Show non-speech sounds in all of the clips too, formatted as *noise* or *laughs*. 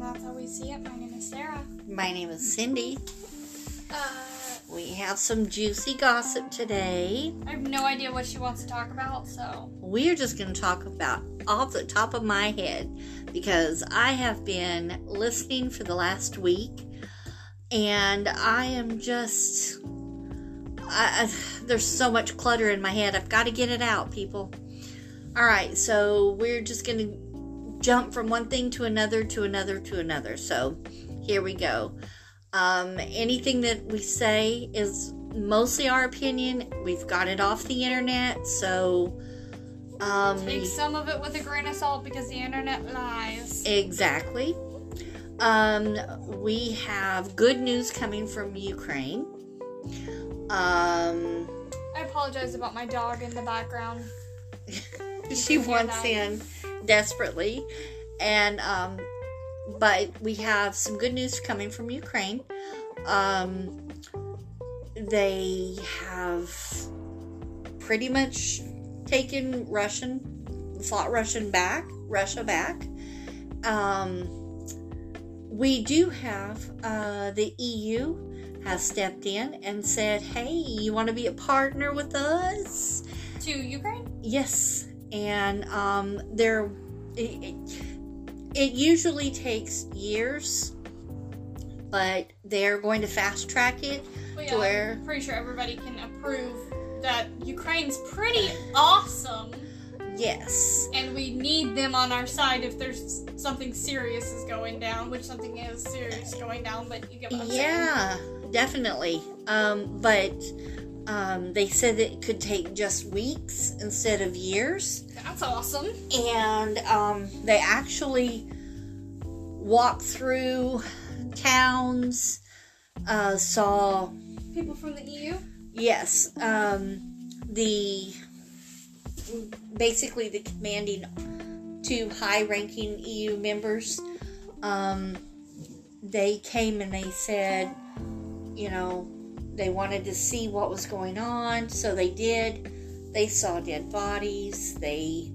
and that's how we see it. My name is Sarah. My name is Cindy. Uh, We have some juicy gossip today. I have no idea what she wants to talk about, so We are just going to talk about off the top of my head because I have been listening for the last week and I am just. I, I, there's so much clutter in my head. I've got to get it out, people. All right, so we're just going to jump from one thing to another to another to another. So here we go. Um, anything that we say is mostly our opinion. We've got it off the internet, so um, take some of it with a grain of salt because the internet lies. exactly. Um, we have good news coming from Ukraine. Um, I apologize about my dog in the background. *laughs* she wants in desperately, and um, but we have some good news coming from Ukraine. Um, they have pretty much taken Russian, fought Russian back, Russia back. Um, we do have uh, the EU has stepped in and said, "Hey, you want to be a partner with us?" To Ukraine? Yes, and um, there, it, it, usually takes years, but they're going to fast track it. Well, To where- I'm pretty sure everybody can approve that Ukraine's pretty awesome, Yes, and we need them on our side if there's something serious is going down, which something is serious going down. But you get what I'm saying? yeah, definitely. Um, but um, they said it could take just weeks instead of years. That's awesome. and um, they actually walked through towns, uh, saw People from the EU. yes, um, the basically the commanding two high-ranking EU members. Um, they came and they said, you know, they wanted to see what was going on, so they did. They saw dead bodies. They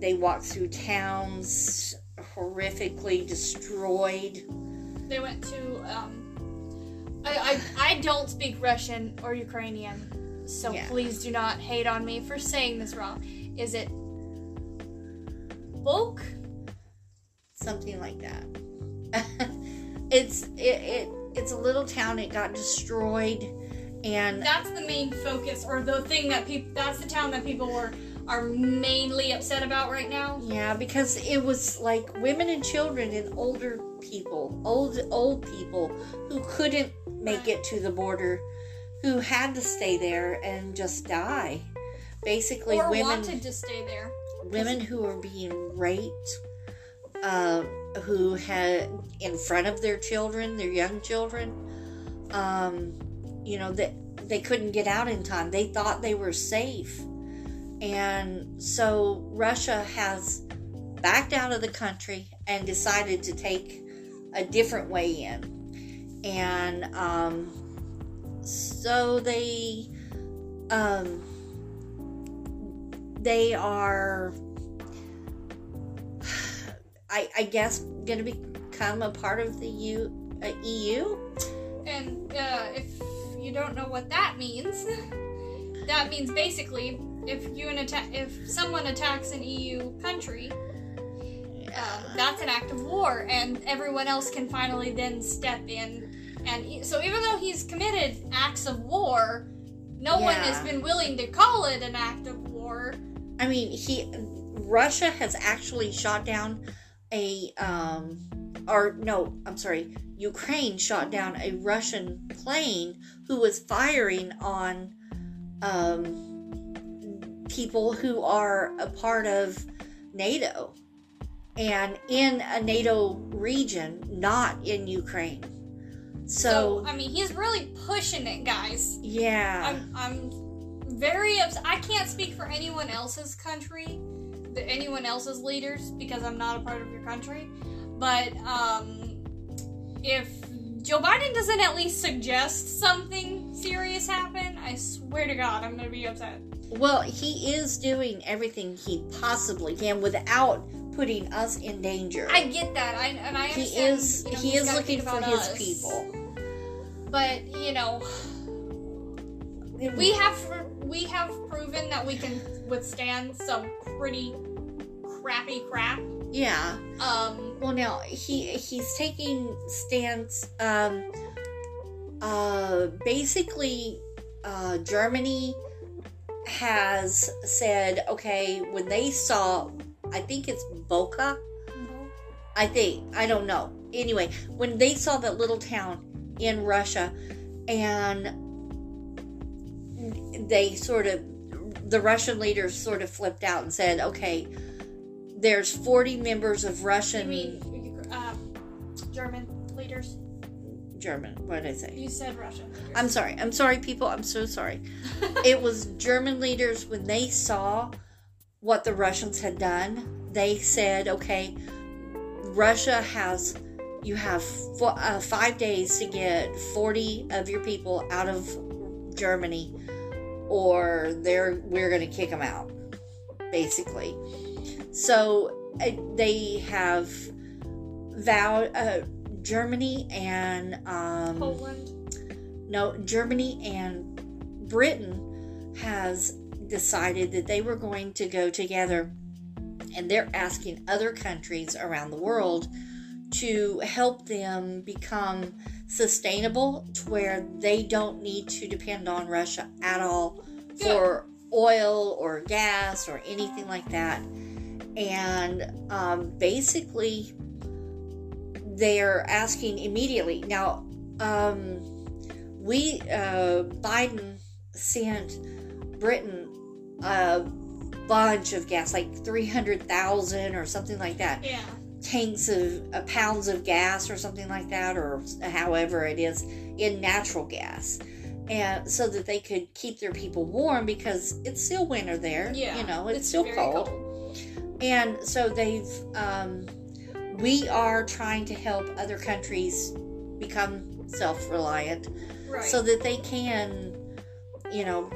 they walked through towns horrifically destroyed. They went to. Um, I, I I don't speak Russian or Ukrainian, so Yeah. please do not hate on me for saying this wrong. Is it Volk? something like that. *laughs* it's it, it it's a little town. It got destroyed, and That's the main focus, or the thing that people. That's the town that people were are mainly upset about right now. yeah, because it was like women and children and older people, old old people who couldn't make it to the border, who had to stay there and just die. Basically, or women wanted to stay there. women who were being raped, uh, who had in front of their children, their young children, um, you know that they couldn't get out in time. They thought they were safe, and so Russia has backed out of the country and decided to take a different way in, and um, so they. Um, they are I, I guess going to become a part of the U, uh, EU. And uh, if you don't know what that means, *laughs* that means basically if you an atta- if someone attacks an EU country, um, that's an act of war, and everyone else can finally then step in. And e- so, even though he's committed acts of war, no one has been willing to call it an act of war. I mean, he Russia has actually shot down a um or no, I'm sorry, Ukraine shot down a Russian plane who was firing on um people who are a part of NATO and in a NATO region, not in Ukraine. So, So, I mean, he's really pushing it, guys. yeah. I'm, I'm very upset. I can't speak for anyone else's country, the, anyone else's leaders, because I'm not a part of your country. But um, if Joe Biden doesn't at least suggest something serious happen, I swear to God, I'm gonna be upset. Well, he is doing everything he possibly can without putting us in danger. I get that. I and I he is you know, he is looking for his us. people. But you know, we have we have proven that we can withstand some pretty crappy crap. yeah. Um, Well, now he he's taking stance. Um, uh, basically, uh, Germany has said, okay, when they saw, I think it's Boca. I think I don't know. Anyway, when they saw that little town in Russia, and they sort of, the Russian leaders sort of flipped out and said, okay, there's 40 members of Russian. mean, um, German leaders. German. What did I say? You said Russian leaders. I'm sorry. I'm sorry, people. I'm so sorry. *laughs* it was German leaders when they saw what the Russians had done. They said, "Okay, Russia has you have uh, five days to get 40 of your people out of Germany, or they're we're going to kick them out." Basically, so uh, they have vowed. Uh, Germany and um, Poland. no, Germany and Britain has decided that they were going to go together and they're asking other countries around the world to help them become sustainable to where they don't need to depend on Russia at all for oil or gas or anything like that. And um, basically, they're asking immediately. Now, um, we, uh, Biden sent Britain a bunch of gas, like 300,000 or something like that. Yeah. Tanks of uh, pounds of gas or something like that, or however it is, in natural gas. And so that they could keep their people warm because it's still winter there. Yeah. You know, it's, still very cold. And so they've, um, we are trying to help other countries become self reliant Right. so that they can, you know,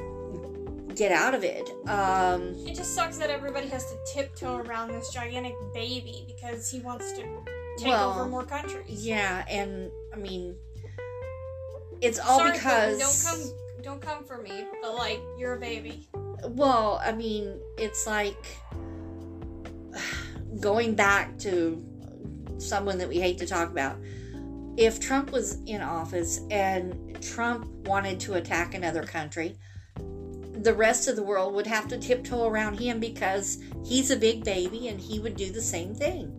get out of it. Um, it just sucks that everybody has to tiptoe around this gigantic baby because he wants to take Well, over more countries. yeah, and I mean, it's all Sorry, because. Don't come, don't come for me. But like, you're a baby. Well, I mean, it's like *sighs* going back to someone that we hate to talk about. If Trump was in office and Trump wanted to attack another country, the rest of the world would have to tiptoe around him because he's a big baby and he would do the same thing.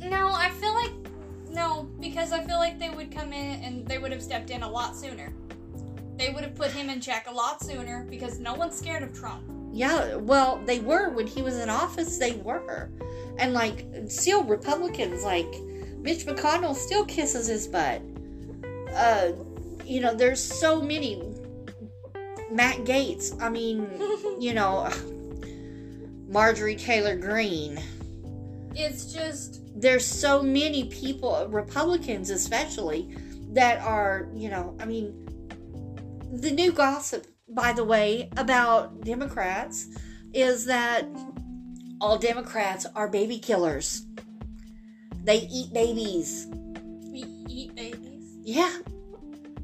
No, I feel like no, because I feel like they would come in and they would have stepped in a lot sooner. They would have put him in check a lot sooner because no one's scared of Trump. Yeah, well, they were when he was in office, they were. And like, still Republicans, like, Mitch McConnell still kisses his butt. Uh, you know, there's so many. Matt Gaetz, I mean, *laughs* you know, Marjorie Taylor Greene. It's just There's so many people, Republicans especially, that are, you know, I mean, the new gossip, by the way, about Democrats is that all Democrats are baby killers. They eat babies. we eat babies. Yeah.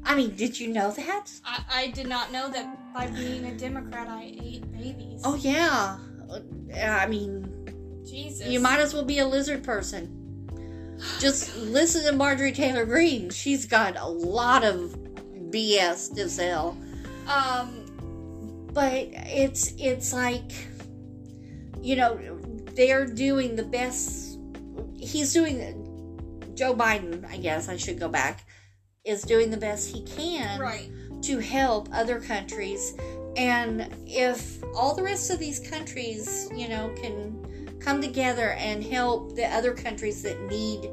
I mean, did you know that? I, I did not know that by being a Democrat I ate babies. Oh, yeah. Uh, I mean, Jesus. you might as well be a lizard person. Just listen to Marjorie Taylor Greene. She's got a lot of BS to sell. um but it's it's like you know they're doing the best he's doing joe biden i guess i should go back is doing the best he can right. to help other countries and if all the rest of these countries you know can come together and help the other countries that need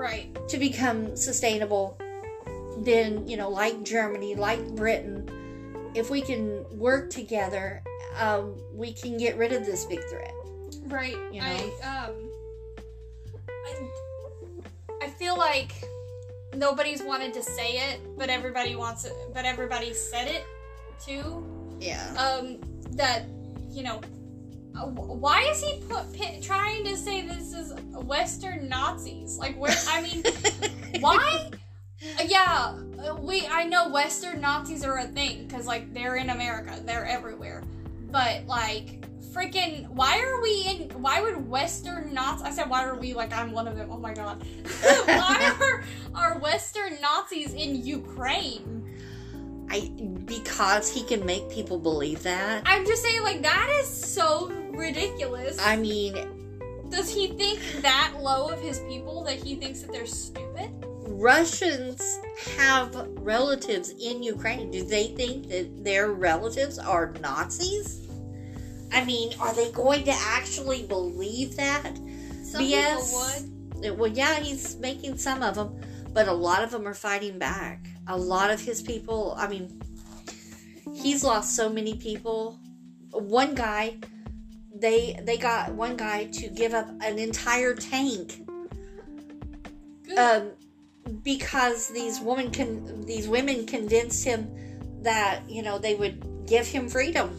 Right. to become sustainable, then, you know, like Germany, like Britain, if we can work together, um, we can get rid of this big threat. Right. You I know? um I I feel like nobody's wanted to say it, but everybody wants it but everybody said it too. Yeah. Um that, you know, uh, why is he put, pi- trying to say this is Western Nazis? Like, where? I mean, *laughs* why? Uh, yeah, uh, we. I know Western Nazis are a thing because like they're in America, they're everywhere. But like, freaking, why are we in? Why would Western Nazis? I said, why are we? Like, I'm one of them. Oh my god. *laughs* why *laughs* are are Western Nazis in Ukraine? I because he can make people believe that. I'm just saying, like, that is so ridiculous. I mean, Does he think that low of his people that he thinks that they're stupid? Russians have relatives in Ukraine. Do they think that their relatives are Nazis? I mean, are they going to actually believe that? Some BS. people would. Well, yeah, he's making some of them, but a lot of them are fighting back. A lot of his people, I mean, he's lost so many people. One guy, they they got one guy to give up an entire tank Good. um, because these women can these women convinced him that you know they would give him freedom.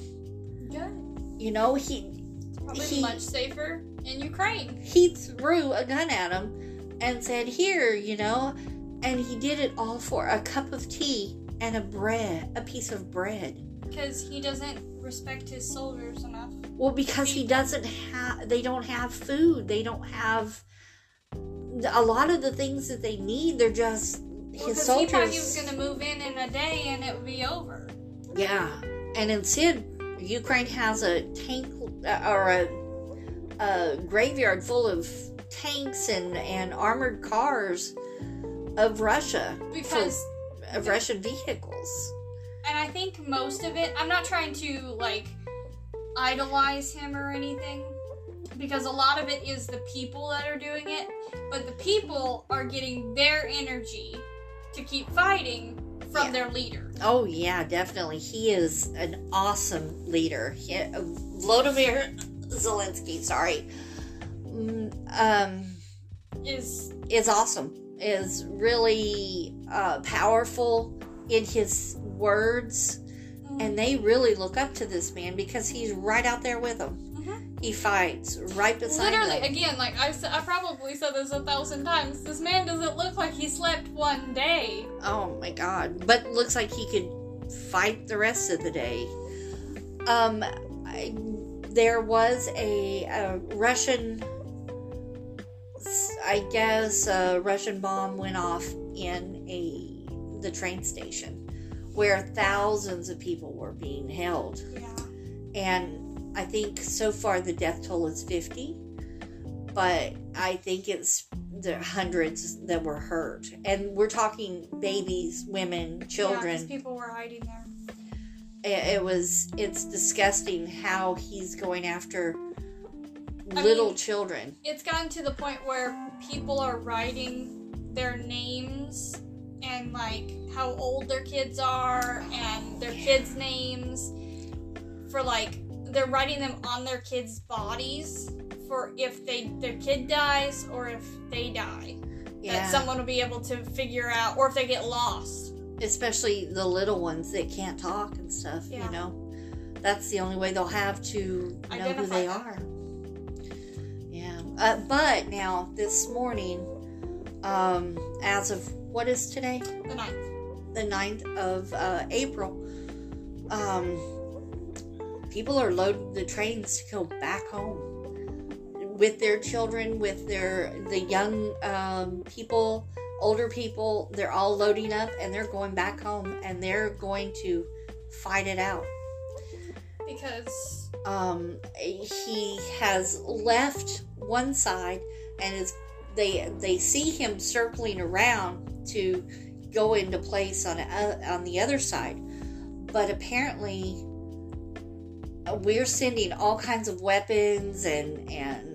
You know he Probably he- much safer in Ukraine. he threw a gun at him and said, "Here, you know," and he did it all for a cup of tea and a bread, a piece of bread. Because he doesn't respect his soldiers enough. Well, because he doesn't have, they don't have food. They don't have a lot of the things that they need. They're just Well, his soldiers. he thought he was gonna move in in a day and it would be over. Yeah, and instead, Ukraine has a tank uh, or a, a graveyard full of tanks and, and armored cars of Russia, Because, of Russian vehicles. and I think most of it, I'm not trying to like idolize him or anything, because a lot of it is the people that are doing it, but the people are getting their energy to keep fighting from Yeah. their leader. Oh yeah, definitely. He is an awesome leader. He, uh, Vladimir Zelensky, sorry, Mm, um, Is is awesome. Is really uh, powerful in his words. and they really look up to this man because he's right out there with them. He fights right beside literally them. again like I, I probably said this a thousand times. This man doesn't look like he slept one day. Oh my god! But looks like he could fight the rest of the day. Um, I, there was a, a Russian, I guess, a Russian bomb went off in a the train station where thousands of people were being held. Yeah. and I think so far the death toll is 50, but I think it's the hundreds that were hurt. And we're talking babies, women, Yeah, children. people were hiding there. it, it was, it's disgusting how he's going after I little mean- children. It's gotten to the point where people are writing their names and like how old their kids are and their kids' names for like they're writing them on their kids' bodies for if they their kid dies or if they die. Yeah. That someone will be able to figure out or if they get lost. Especially the little ones that can't talk and stuff, Yeah. you know. That's the only way they'll have to know who they them. are. Yeah. Uh, but now, this morning, um, as of what is today? The ninth. The 9th of uh, April, um, people are loading the trains to go back home with their children, with their the young um, people, older people. They're all loading up and they're going back home and they're going to fight it out. Because Um, he has left one side and is they they see him circling around to go into place on a, on the other side, but apparently we're sending all kinds of weapons and and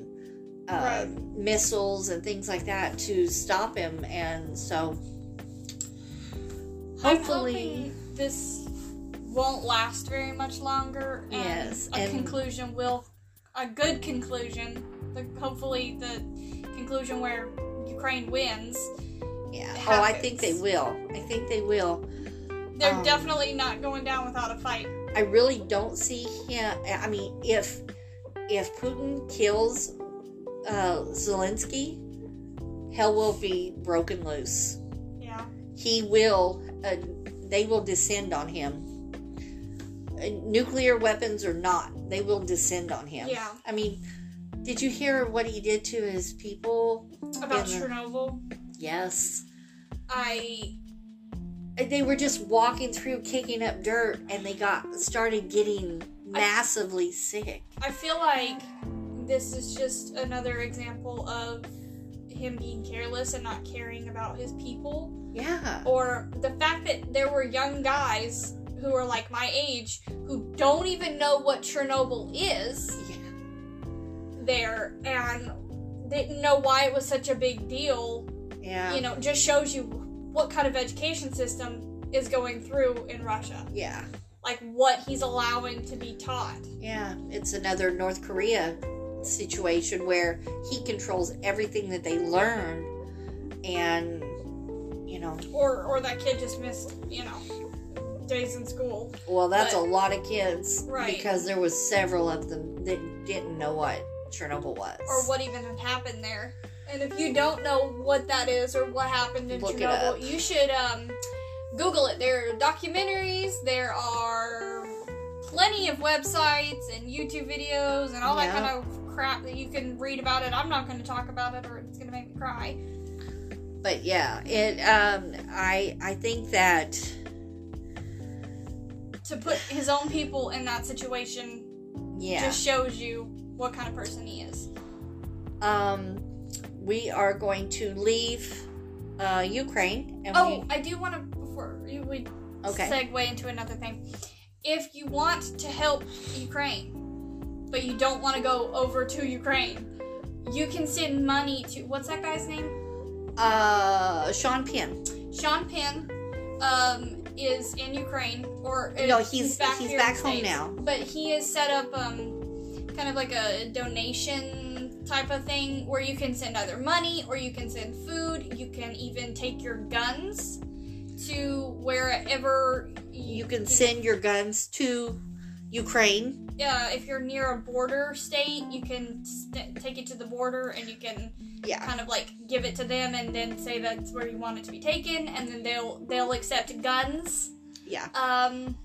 uh, Right. missiles and things like that to stop him, and so hopefully. this won't last very much longer. And Yes, a and- conclusion will, a good conclusion. The, hopefully, the conclusion where Ukraine wins. Yeah. it Oh, I think they will. I think they will. They're Um, definitely not going down without a fight. I really don't see him. I mean, if if Putin kills uh, Zelensky, hell will be broken loose. Yeah. He will. Uh, they will descend on him. Uh, nuclear weapons or not, they will descend on him. Yeah. I mean, did you hear what he did to his people? About the- Chernobyl, Yes. I they were just walking through kicking up dirt and they got started getting massively sick I feel like this is just another example of him being careless and not caring about his people. yeah Or the fact that there were young guys who are like my age who don't even know what Chernobyl is yeah there and didn't know why it was such a big deal. yeah You know, just shows you what kind of education system is going through in Russia. yeah Like what he's allowing to be taught. yeah it's another north korea situation where he controls everything that they learn and you know Or or that kid just missed, you know, days in school. well that's But- a lot of kids Right. because there was several of them that didn't know what chernobyl was or what even had happened there. And if you don't know what that is or what happened in Look Chernobyl, you should um, Google it. There are documentaries, there are plenty of websites and YouTube videos and all that kind of crap that you can read about it. I'm not going to talk about it or it's going to make me cry. but yeah it um i i think that To put his own people in that situation yeah just shows you what kind of person he is. um, we are going to leave uh, Ukraine. And Oh, I do want to before you we we, okay. segue into another thing. If you want to help Ukraine, but you don't want to go over to Ukraine, you can send money to what's that guy's name? Uh, Sean Penn. Sean Penn um, is in Ukraine, or No, he's he's back, in the home States. now. But he has set up um, kind of like a donation type of thing where you can send either money or you can send food. You can even take your guns to wherever You can send your guns to Ukraine. uh, if you're near a border state, you can st- take it to the border and you can Yeah. kind of like give it to them and then say that's where you want it to be taken, and then they'll they'll accept guns. Yeah. Um,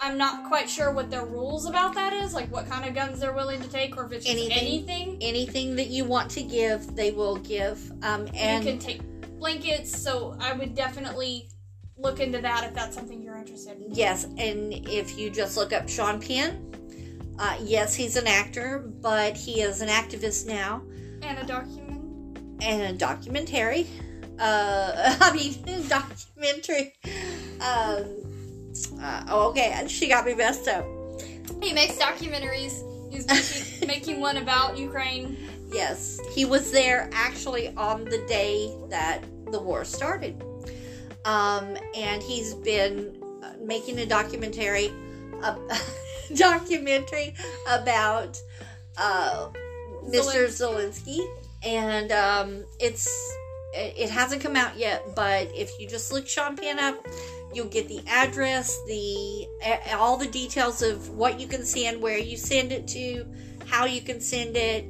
I'm not quite sure what their rules about that is, like what kind of guns they're willing to take, or if it's just Anything. anything. Anything that you want to give, they will give. Um, and you can take blankets, so I would definitely look into that if that's something you're interested in. yes, and if you just look up Sean Penn, uh, yes, he's an actor, but he is an activist now. And a document. and a documentary. Uh, *laughs* I mean, *laughs* documentary. Um, uh, oh, okay, and she got me messed up. He makes documentaries. He's *laughs* making, making one about Ukraine. Yes, he was there actually on the day that the war started. Um, and he's been uh, making a documentary, a *laughs* documentary about uh, Mr. Zelensky, and um, it's it it hasn't come out yet. But if you just look Sean Penn up, you'll get the address, the all the details of what you can send, where you send it to, how you can send it,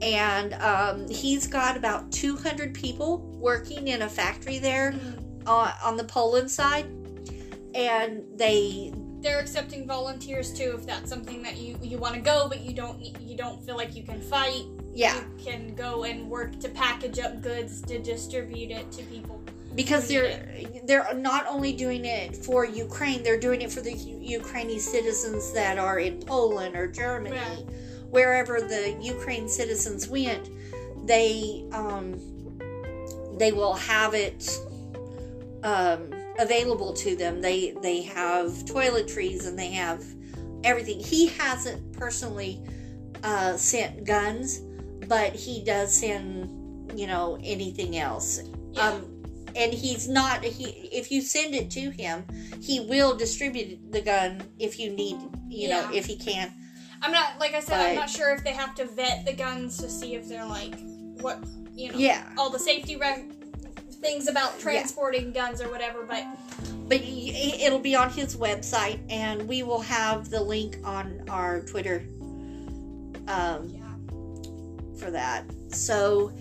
and um, he's got about 200 people working in a factory there uh, on the Poland side, and they They're accepting volunteers too, if that's something that you you want to go, but you don't you don't feel like you can fight. yeah You can go and work to package up goods to distribute it to people. Because they're they're not only doing it for Ukraine, they're doing it for the U- Ukrainian citizens that are in Poland or Germany, Right. wherever the Ukraine citizens went. They um, they will have it um, available to them. They they have toiletries and they have everything. He hasn't personally uh, sent guns, but he does send you know anything else. Yeah. Um, and he's not he if you send it to him he will distribute the gun if you need you know if he can I'm not like I said, I'm not sure if they have to vet the guns to see if they're like what you know yeah all the safety rec- things about transporting guns or whatever. But but it'll be on his website and we will have the link on our twitter um, Yeah. for that. So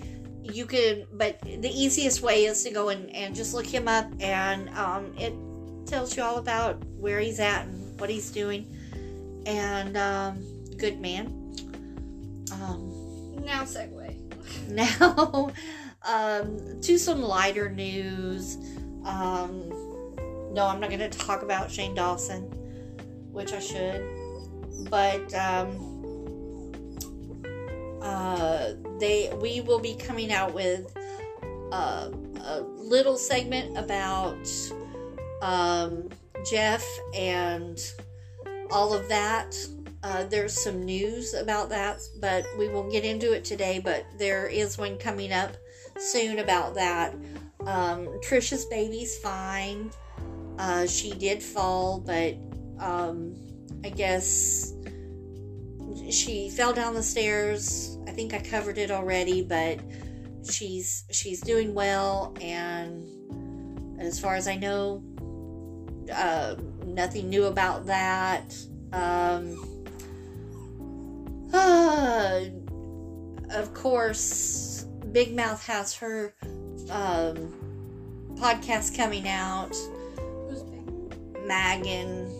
you can, but the easiest way is to go and, and just look him up, and um, it tells you all about where he's at and what he's doing. And um, good man. Um, Now segue. *laughs* now um, to some lighter news. Um, no, I'm not going to talk about Shane Dawson, which I should, but um, uh, they we will be coming out with uh, a little segment about um, Jeff and all of that. Uh, there's some news about that, but we won't get into it today. But there is one coming up soon about that. Um, Trisha's baby's fine. Uh, she did fall, but um, I guess she fell down the stairs. I think I covered it already, but she's she's doing well, and as far as I know, uh, nothing new about that. Um, uh, *sighs* of course, Big Mouth has her um, podcast coming out. Who's big? Meghan.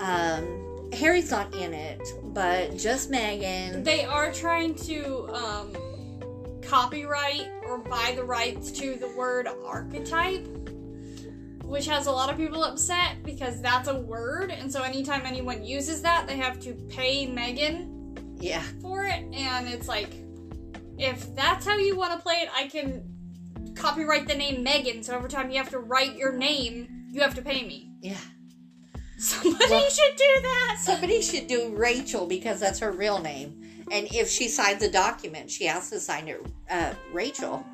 Um, Harry's not in it, but just Meghan. They are trying to um, copyright or buy the rights to the word archetype, which has a lot of people upset because that's a word, and so anytime anyone uses that, they have to pay Meghan Yeah, for it, and it's like, if that's how you want to play it, I can copyright the name Megan, so every time you have to write your name, you have to pay me. yeah. Somebody Well- should do that. Somebody should do Rachel because that's her real name. And if she signs a document, she has to sign it uh, Rachel.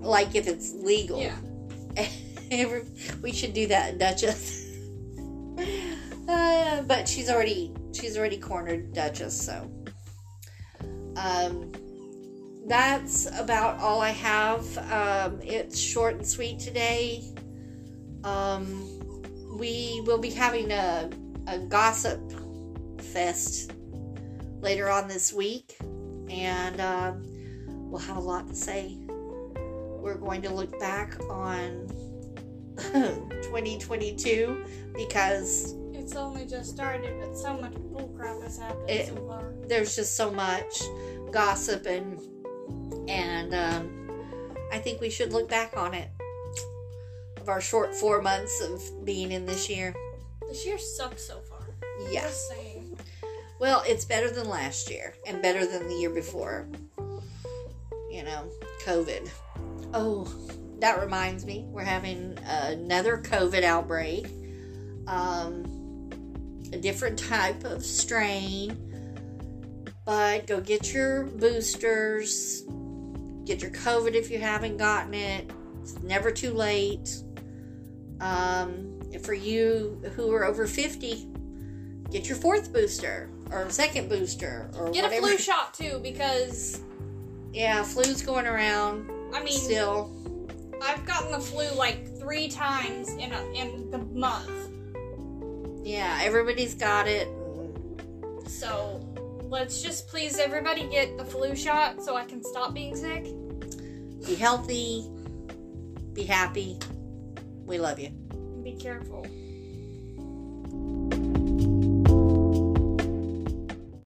Like if it's legal. Yeah. *laughs* We should do that, Duchess. *laughs* Uh, but she's already she's already cornered Duchess, so um, that's about all I have. Um, it's short and sweet today. Um, we will be having a a gossip fest later on this week, and um, we'll have a lot to say. We're going to look back on *laughs* 2022 because It's only just started, but so much bullcrap has happened It- so far. there's just so much gossip and and um, I think we should look back on it of our short four months of being in this year. This year sucks so far. Yeah. Just saying. Well, it's better than last year and better than the year before. You know, COVID. Oh, that reminds me, we're having another COVID outbreak. Um, a different type of strain. But go get your boosters. Get your COVID if you haven't gotten it. It's never too late. Um, for you who are over 50, get your fourth booster or second booster or Get a flu shot too, because Yeah, flu's going around I mean, still. I've gotten the flu like three times in a, in the month. Yeah, everybody's got it. So let's just please everybody get the flu shot so I can stop being sick. Be healthy. Be happy. We love you. Be careful.